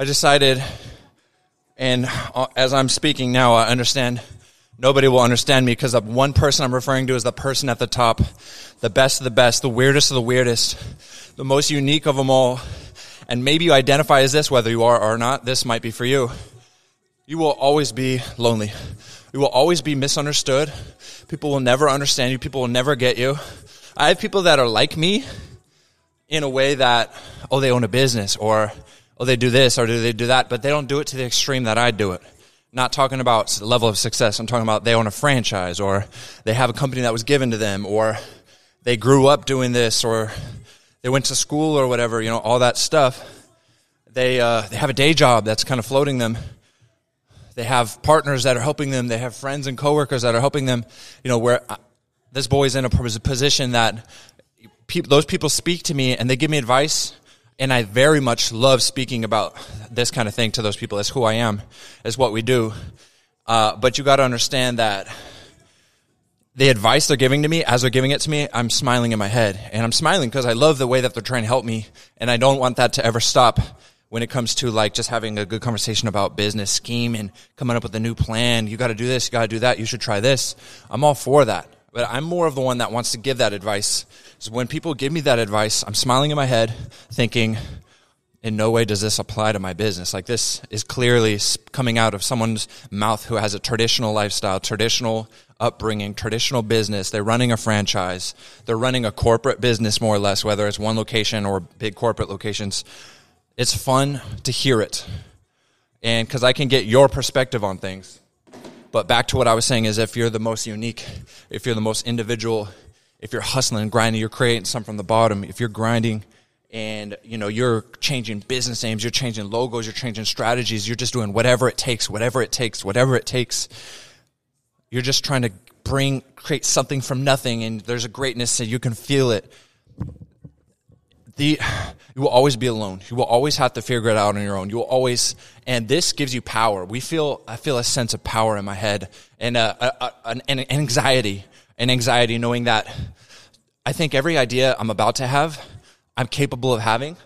I decided, and uh, as I'm speaking now, I understand nobody will understand me because the one person I'm referring to is the person at the top, the best of the best, the weirdest of the weirdest, the most unique of them all. And maybe you identify as this, whether you are or not, this might be for you. You will always be lonely. You will always be misunderstood. People will never understand you. People will never get you. I have people that are like me in a way that, oh, they own a business or, oh, they do this or do they do that, but they don't do it to the extreme that I do it. Not talking about level of success. I'm talking about they own a franchise or they have a company that was given to them or they grew up doing this or they went to school or whatever, you know, all that stuff. They, uh, they have a day job that's kind of floating them. They have partners that are helping them. They have friends and coworkers that are helping them. You know, where uh, this boy's in a position that pe- those people speak to me and they give me advice and I very much love speaking about this kind of thing to those people. That's who I am. Is what we do. Uh, but you got to understand that the advice they're giving to me as they're giving it to me, I'm smiling in my head, and I'm smiling because I love the way that they're trying to help me, and I don't want that to ever stop. When it comes to like just having a good conversation about business scheme and coming up with a new plan, you got to do this, you got to do that, you should try this. I'm all for that. But I'm more of the one that wants to give that advice. So when people give me that advice, I'm smiling in my head, thinking, in no way does this apply to my business. Like this is clearly coming out of someone's mouth who has a traditional lifestyle, traditional upbringing, traditional business. They're running a franchise. They're running a corporate business more or less, whether it's one location or big corporate locations. It's fun to hear it. And because I can get your perspective on things. But back to what I was saying is if you're the most unique, if you're the most individual, if you're hustling and grinding, you're creating something from the bottom, if you're grinding and you know you're changing business names, you're changing logos, you're changing strategies, you're just doing whatever it takes, whatever it takes, whatever it takes. You're just trying to bring create something from nothing and there's a greatness and you can feel it the you will always be alone. You will always have to figure it out on your own. You will always, and this gives you power. We feel, I feel a sense of power in my head and a, a, an, an anxiety, an anxiety knowing that I think every idea I'm about to have, I'm capable of having,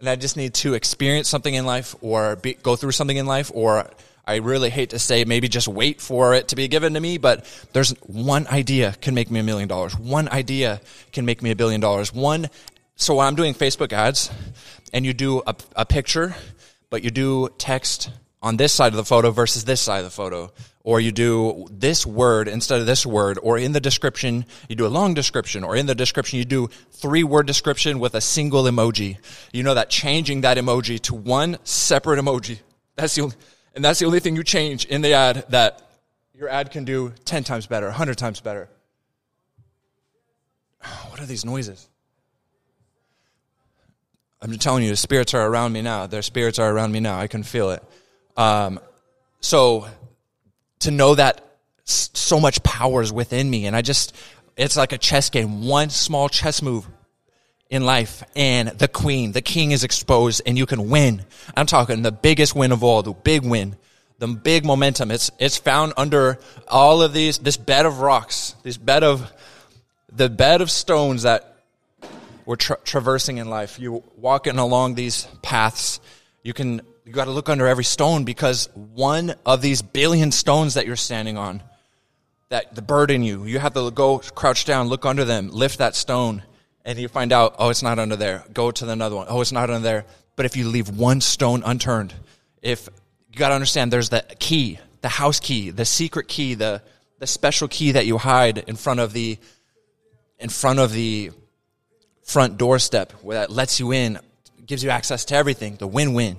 and I just need to experience something in life or be, go through something in life or I really hate to say maybe just wait for it to be given to me, but there's one idea can make me a million dollars. One idea can make me a billion dollars. One so when I'm doing Facebook ads and you do a, a picture, but you do text on this side of the photo versus this side of the photo, or you do this word instead of this word, or in the description, you do a long description, or in the description, you do three word description with a single emoji. You know that changing that emoji to one separate emoji, that's the only, and that's the only thing you change in the ad that your ad can do 10 times better, 100 times better. What are these noises? I'm just telling you, the spirits are around me now. Their spirits are around me now. I can feel it. Um, so to know that so much power is within me, and I just, it's like a chess game. One small chess move in life, and the queen, the king is exposed, and you can win. I'm talking the biggest win of all, the big win, the big momentum. It's it's found under all of these, this bed of rocks, this bed of the bed of stones that we're tra- traversing in life. You're walking along these paths. You can you got to look under every stone because one of these billion stones that you're standing on that the burden you, you have to go crouch down, look under them, lift that stone, and you find out, oh, it's not under there. Go to another one. Oh, it's not under there. But if you leave one stone unturned, if you got to understand, there's the key, the house key, the secret key, the the special key that you hide in front of the in front of the front doorstep where that lets you in, gives you access to everything, the win win,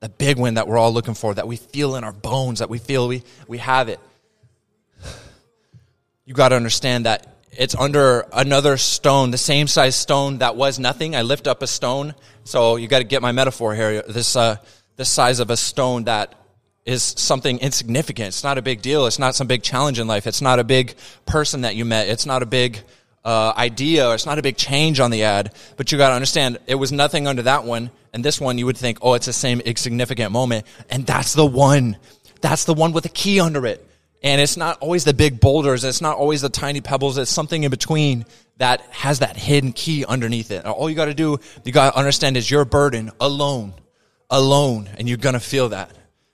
the big win that we're all looking for, that we feel in our bones, that we feel we, we have it. You got to understand that it's under another stone, the same size stone that was nothing. I lift up a stone. So you got to get my metaphor here. This, uh, this size of a stone that is something insignificant. It's not a big deal. It's not some big challenge in life. It's not a big person that you met. It's not a big uh, idea it's not a big change on the ad, but you got to understand it was nothing under that one. And this one, you would think, oh, it's the same insignificant moment. And that's the one. That's the one with a key under it. And it's not always the big boulders. It's not always the tiny pebbles. It's something in between that has that hidden key underneath it. All you got to do, you got to understand is your burden alone, alone and you're going to feel that.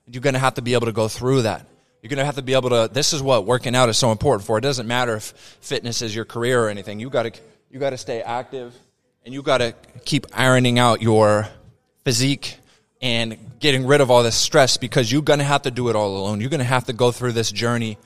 You're going to have to be able to go through that. You're going to have to be able to this is what working out is so important for. It doesn't matter if fitness is your career or anything. You got to you got to stay active and you got to keep ironing out your physique and getting rid of all this stress because you're going to have to do it all alone. You're going to have to go through this journey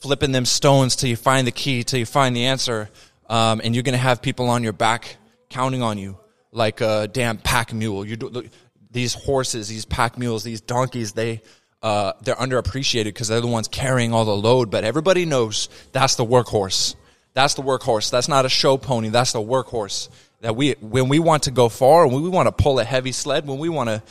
flipping them stones till you find the key, till you find the answer. Um, and you're going to have people on your back counting on you like a damn pack mule. You do, these horses, these pack mules, these donkeys, they, uh, they're underappreciated because they're the ones carrying all the load. But everybody knows that's the workhorse. That's the workhorse. That's not a show pony. That's the workhorse. That we, when we want to go far, when we want to pull a heavy sled, when we want to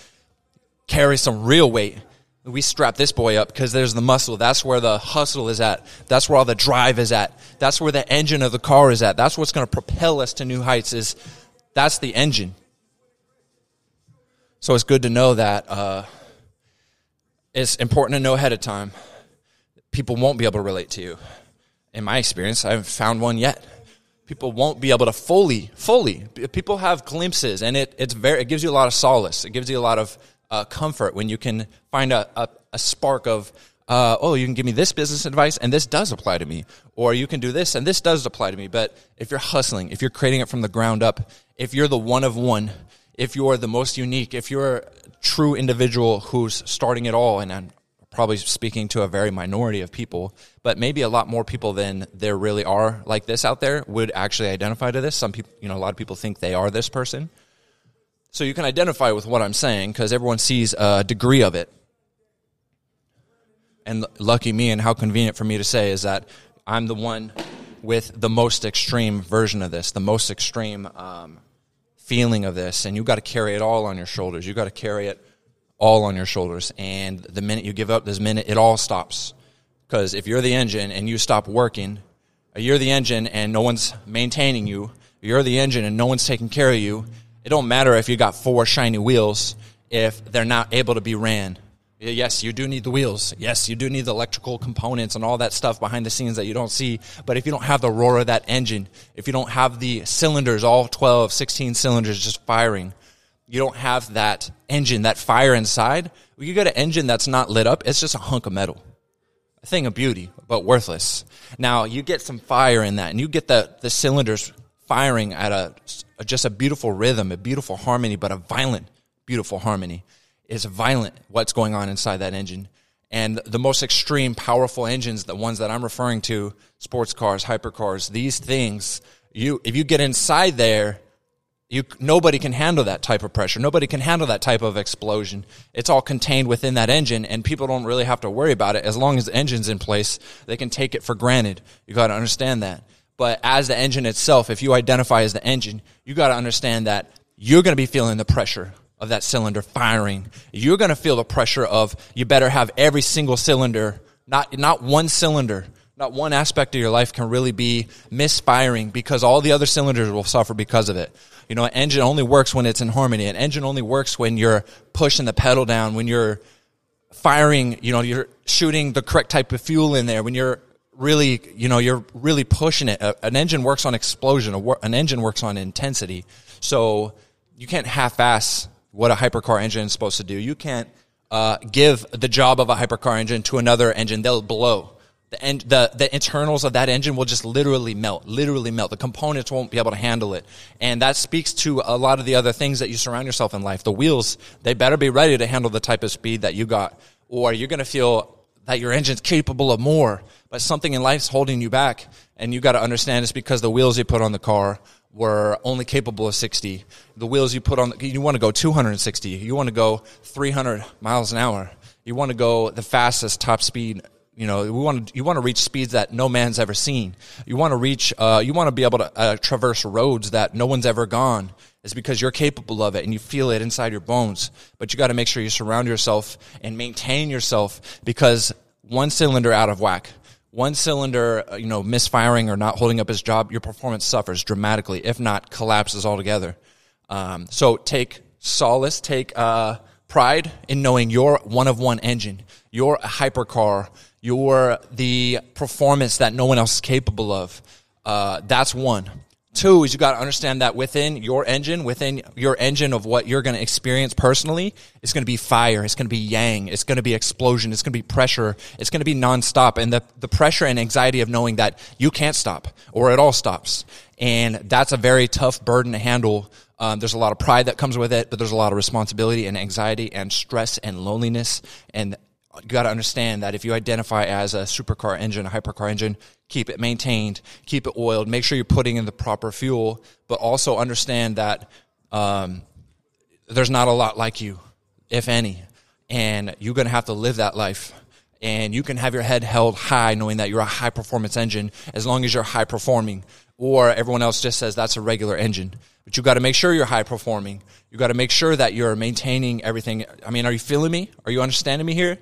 carry some real weight, we strap this boy up because there's the muscle. That's where the hustle is at. That's where all the drive is at. That's where the engine of the car is at. That's what's going to propel us to new heights. Is that's the engine. So it's good to know that. Uh, it's important to know ahead of time. People won't be able to relate to you. In my experience, I haven't found one yet. People won't be able to fully, fully. People have glimpses, and it, it's very. It gives you a lot of solace. It gives you a lot of uh, comfort when you can find a, a, a spark of, uh, oh, you can give me this business advice and this does apply to me. Or you can do this and this does apply to me. But if you're hustling, if you're creating it from the ground up, if you're the one of one, if you're the most unique, if you're true individual who's starting it all, and I'm probably speaking to a very minority of people, but maybe a lot more people than there really are like this out there would actually identify to this. Some people, you know, a lot of people think they are this person. So you can identify with what I'm saying because everyone sees a degree of it. And lucky me, and how convenient for me to say is that I'm the one with the most extreme version of this, the most extreme um, feeling of this. And you've got to carry it all on your shoulders. You've got to carry it all on your shoulders. And the minute you give up, this minute it all stops. Because if you're the engine and you stop working, you're the engine and no one's maintaining you, you're the engine and no one's taking care of you, it don't matter if you got four shiny wheels if they're not able to be ran. Yes, you do need the wheels. Yes, you do need the electrical components and all that stuff behind the scenes that you don't see. But if you don't have the roar of that engine, if you don't have the cylinders, all 12, 16 cylinders just firing, you don't have that engine, that fire inside. You get an engine that's not lit up, it's just a hunk of metal. A thing of beauty, but worthless. Now, you get some fire in that and you get the, the cylinders firing at a, just a beautiful rhythm, a beautiful harmony, but a violent, beautiful harmony. It's violent what's going on inside that engine. And the most extreme, powerful engines, the ones that I'm referring to, sports cars, hypercars, these things, you if you get inside there, you nobody can handle that type of pressure. Nobody can handle that type of explosion. It's all contained within that engine, and people don't really have to worry about it as long as the engine's in place. They can take it for granted. You got to understand that. But as the engine itself, if you identify as the engine, you got to understand that you're going to be feeling the pressure of that cylinder firing. You're going to feel the pressure of you better have every single cylinder, not not one cylinder, not one aspect of your life can really be misfiring because all the other cylinders will suffer because of it. You know, an engine only works when it's in harmony. An engine only works when you're pushing the pedal down, when you're firing, you know, you're shooting the correct type of fuel in there, when you're really, you know, you're really pushing it. An engine works on explosion. An engine works on intensity. So you can't half-ass what a hypercar engine is supposed to do. You can't uh, give the job of a hypercar engine to another engine. They'll blow. The, en- the the internals of that engine will just literally melt, literally melt. The components won't be able to handle it, and that speaks to a lot of the other things that you surround yourself in life. The wheels, they better be ready to handle the type of speed that you got, or you're going to feel that your engine's capable of more but something in life's holding you back. And you got to understand it's because the wheels you put on the car were only capable of 60. The wheels you put on, you want to go 260. You want to go 300 miles an hour. You want to go the fastest top speed. You know, we want to, you want to reach speeds that no man's ever seen. You want to reach, uh, you want to be able to uh, traverse roads that no one's ever gone. It's because you're capable of it and you feel it inside your bones. But you got to make sure you surround yourself and maintain yourself because one cylinder out of whack one cylinder, uh, you know, misfiring or not holding up his job, your performance suffers dramatically, if not collapses altogether. Um, so take solace, take uh, pride in knowing you're one of one engine. You're a hypercar. You're the performance that no one else is capable of. Uh, that's one. Two is you got to understand that within your engine, within your engine of what you're going to experience personally, it's going to be fire, it's going to be yang, it's going to be explosion, it's going to be pressure, it's going to be nonstop. And the, the pressure and anxiety of knowing that you can't stop or it all stops. And that's a very tough burden to handle. Um, there's a lot of pride that comes with it, but there's a lot of responsibility and anxiety and stress and loneliness. And you got to understand that if you identify as a supercar engine, a hypercar engine, keep it maintained, keep it oiled, make sure you're putting in the proper fuel, but also understand that um, there's not a lot like you, if any, and you're going to have to live that life. And you can have your head held high knowing that you're a high performance engine as long as you're high performing. Or everyone else just says that's a regular engine. But you got to make sure you're high performing. You got to make sure that you're maintaining everything. I mean, are you feeling me? Are you understanding me here?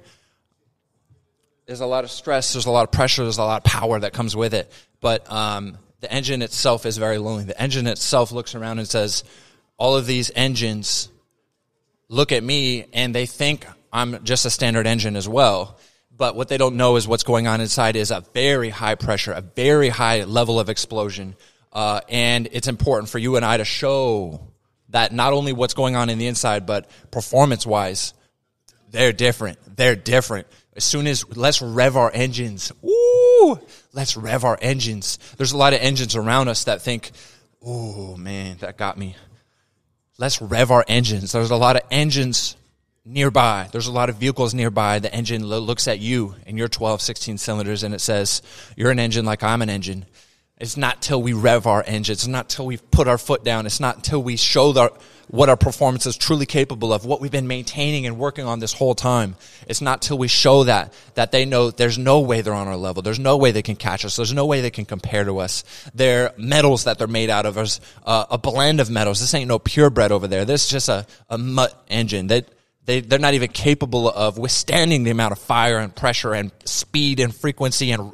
There's a lot of stress, there's a lot of pressure, there's a lot of power that comes with it. But um, the engine itself is very lonely. The engine itself looks around and says, all of these engines look at me and they think I'm just a standard engine as well. But what they don't know is what's going on inside is a very high pressure, a very high level of explosion. Uh, and it's important for you and I to show that not only what's going on in the inside, but performance wise, they're different. They're different. As soon as let's rev our engines. Ooh, let's rev our engines. There's a lot of engines around us that think, oh man, that got me. Let's rev our engines. There's a lot of engines nearby. There's a lot of vehicles nearby. The engine looks at you and your 12, 16 cylinders and it says, you're an engine like I'm an engine. It's not till we rev our engines. It's not till we've put our foot down. It's not until we show what our performance is truly capable of, what we've been maintaining and working on this whole time. It's not till we show that, that they know there's no way they're on our level. There's no way they can catch us. There's no way they can compare to us. Their metals that they're made out of is uh, a blend of metals. This ain't no purebred over there. This is just a, a mutt engine that they, they're not even capable of withstanding the amount of fire and pressure and speed and frequency and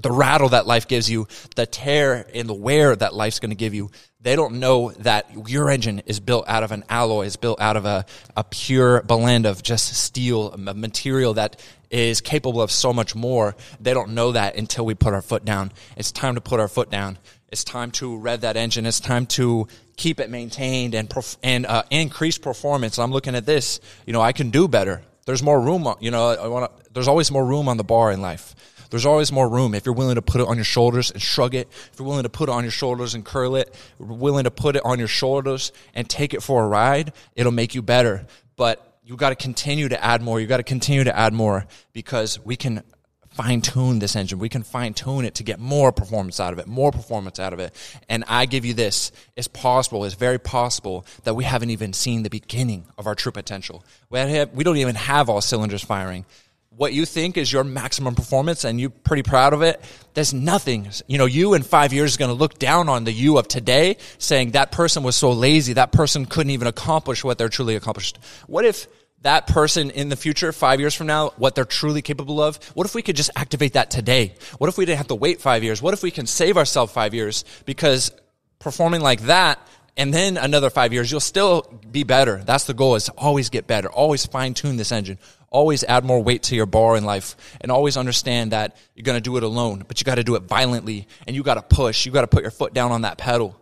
the rattle that life gives you, the tear and the wear that life's going to give you. They don't know that your engine is built out of an alloy, is built out of a, a pure blend of just steel, a material that is capable of so much more. They don't know that until we put our foot down. It's time to put our foot down. It's time to rev that engine. It's time to keep it maintained and perf- and uh, increase performance. I'm looking at this. You know, I can do better. There's more room. You know, I want. To, there's always more room on the bar in life. There's always more room if you're willing to put it on your shoulders and shrug it. If you're willing to put it on your shoulders and curl it, willing to put it on your shoulders and take it for a ride, it'll make you better. But you got to continue to add more. You got to continue to add more because we can fine tune this engine. We can fine tune it to get more performance out of it, more performance out of it. And I give you this. It's possible, it's very possible that we haven't even seen the beginning of our true potential. We, have, we don't even have all cylinders firing what you think is your maximum performance and you're pretty proud of it, there's nothing. You know, you in five years is going to look down on the you of today saying that person was so lazy, that person couldn't even accomplish what they're truly accomplished. What if that person in the future, five years from now, what they're truly capable of, what if we could just activate that today? What if we didn't have to wait five years? What if we can save ourselves five years? Because performing like that, and then another five years, you'll still be better. That's the goal is to always get better, always fine tune this engine, always add more weight to your bar in life and always understand that you're going to do it alone, but you got to do it violently and you got to push. You got to put your foot down on that pedal.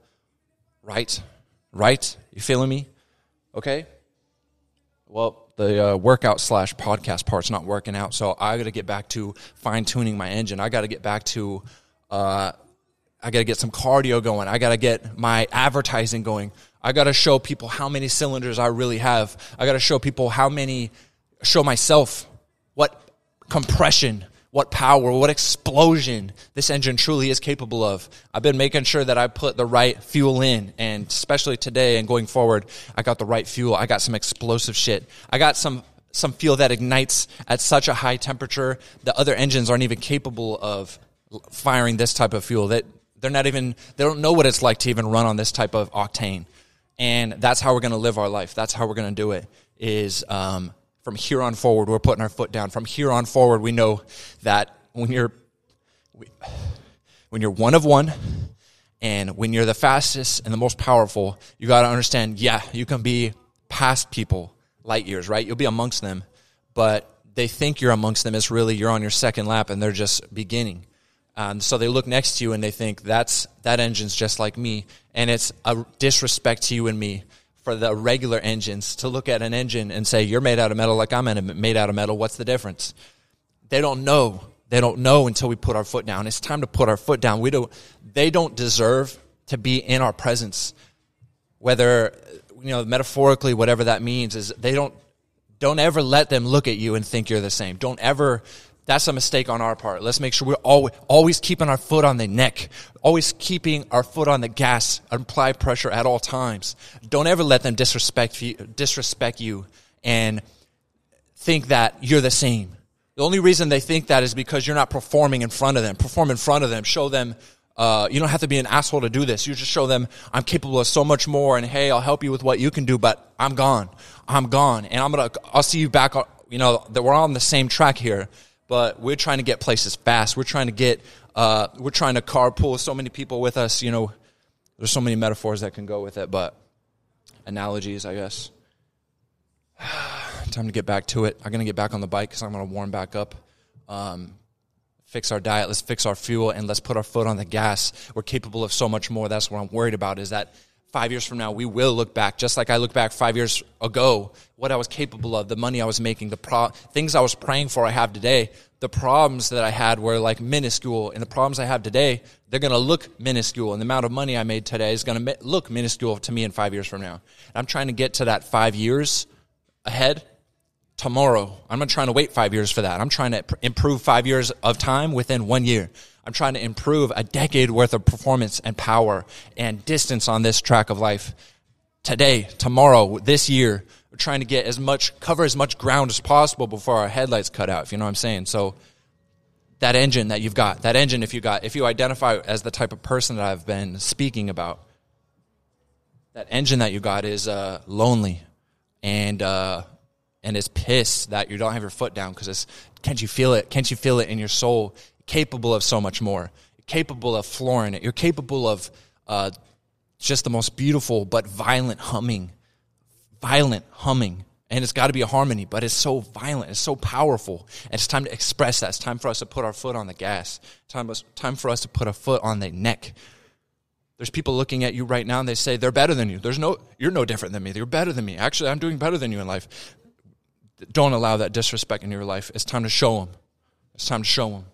Right? Right? You feeling me? Okay? Well, the uh, workout slash podcast part's not working out, so I got to get back to fine tuning my engine. I got to get back to, uh, I got to get some cardio going. I got to get my advertising going. I got to show people how many cylinders I really have. I got to show people how many show myself what compression, what power, what explosion this engine truly is capable of. I've been making sure that I put the right fuel in, and especially today and going forward, I got the right fuel. I got some explosive shit. I got some some fuel that ignites at such a high temperature that other engines aren't even capable of firing this type of fuel. That they're not even they don't know what it's like to even run on this type of octane. And that's how we're going to live our life. That's how we're going to do it. Is um, from here on forward, we're putting our foot down. From here on forward, we know that when you're when you're one of one, and when you're the fastest and the most powerful, you got to understand. Yeah, you can be past people light years, right? You'll be amongst them, but they think you're amongst them. It's really you're on your second lap, and they're just beginning. Um, so they look next to you and they think that's that engine's just like me, and it's a disrespect to you and me for the regular engines to look at an engine and say you're made out of metal like I'm made out of metal. What's the difference? They don't know. They don't know until we put our foot down. It's time to put our foot down. We don't. They don't deserve to be in our presence. Whether you know metaphorically, whatever that means is they don't. Don't ever let them look at you and think you're the same. Don't ever that's a mistake on our part. Let's make sure we're always, always keeping our foot on the neck, always keeping our foot on the gas, apply pressure at all times. Don't ever let them disrespect you, disrespect you and think that you're the same. The only reason they think that is because you're not performing in front of them. Perform in front of them. Show them, uh, you don't have to be an asshole to do this. You just show them, I'm capable of so much more and hey, I'll help you with what you can do, but I'm gone. I'm gone. And I'm to, I'll see you back. You know, that we're on the same track here but we're trying to get places fast. We're trying to get, uh, we're trying to carpool so many people with us. You know, there's so many metaphors that can go with it, but analogies, I guess. Time to get back to it. I'm going to get back on the bike because I'm going to warm back up. Um, fix our diet, let's fix our fuel, and let's put our foot on the gas. We're capable of so much more. That's what I'm worried about is that five years from now, we will look back, just like I look back five years ago, what I was capable of, the money I was making, the pro- things I was praying for I have today. The problems that I had were like minuscule, and the problems I have today, they're going to look minuscule, and the amount of money I made today is going to look minuscule to me in five years from now. And I'm trying to get to that five years ahead tomorrow. I'm not trying to wait five years for that. I'm trying to improve five years of time within one year. I'm trying to improve a decade worth of performance and power and distance on this track of life. Today, tomorrow, this year, we're trying to get as much, cover as much ground as possible before our headlights cut out, if you know what I'm saying. So, that engine that you've got, that engine, if you got, if you identify as the type of person that I've been speaking about, that engine that you got is uh, lonely and uh, and is pissed that you don't have your foot down because it's can't you feel it? Can't you feel it in your soul? Capable of so much more. You're capable of flooring it. You're capable of uh, just the most beautiful but violent humming, violent humming. And it's got to be a harmony, but it's so violent, it's so powerful. And it's time to express that. It's time for us to put our foot on the gas. Time, time for us to put a foot on the neck. There's people looking at you right now and they say they're better than you. There's no, you're no different than me. You're better than me. Actually, I'm doing better than you in life. Don't allow that disrespect in your life. It's time to show them. It's time to show them.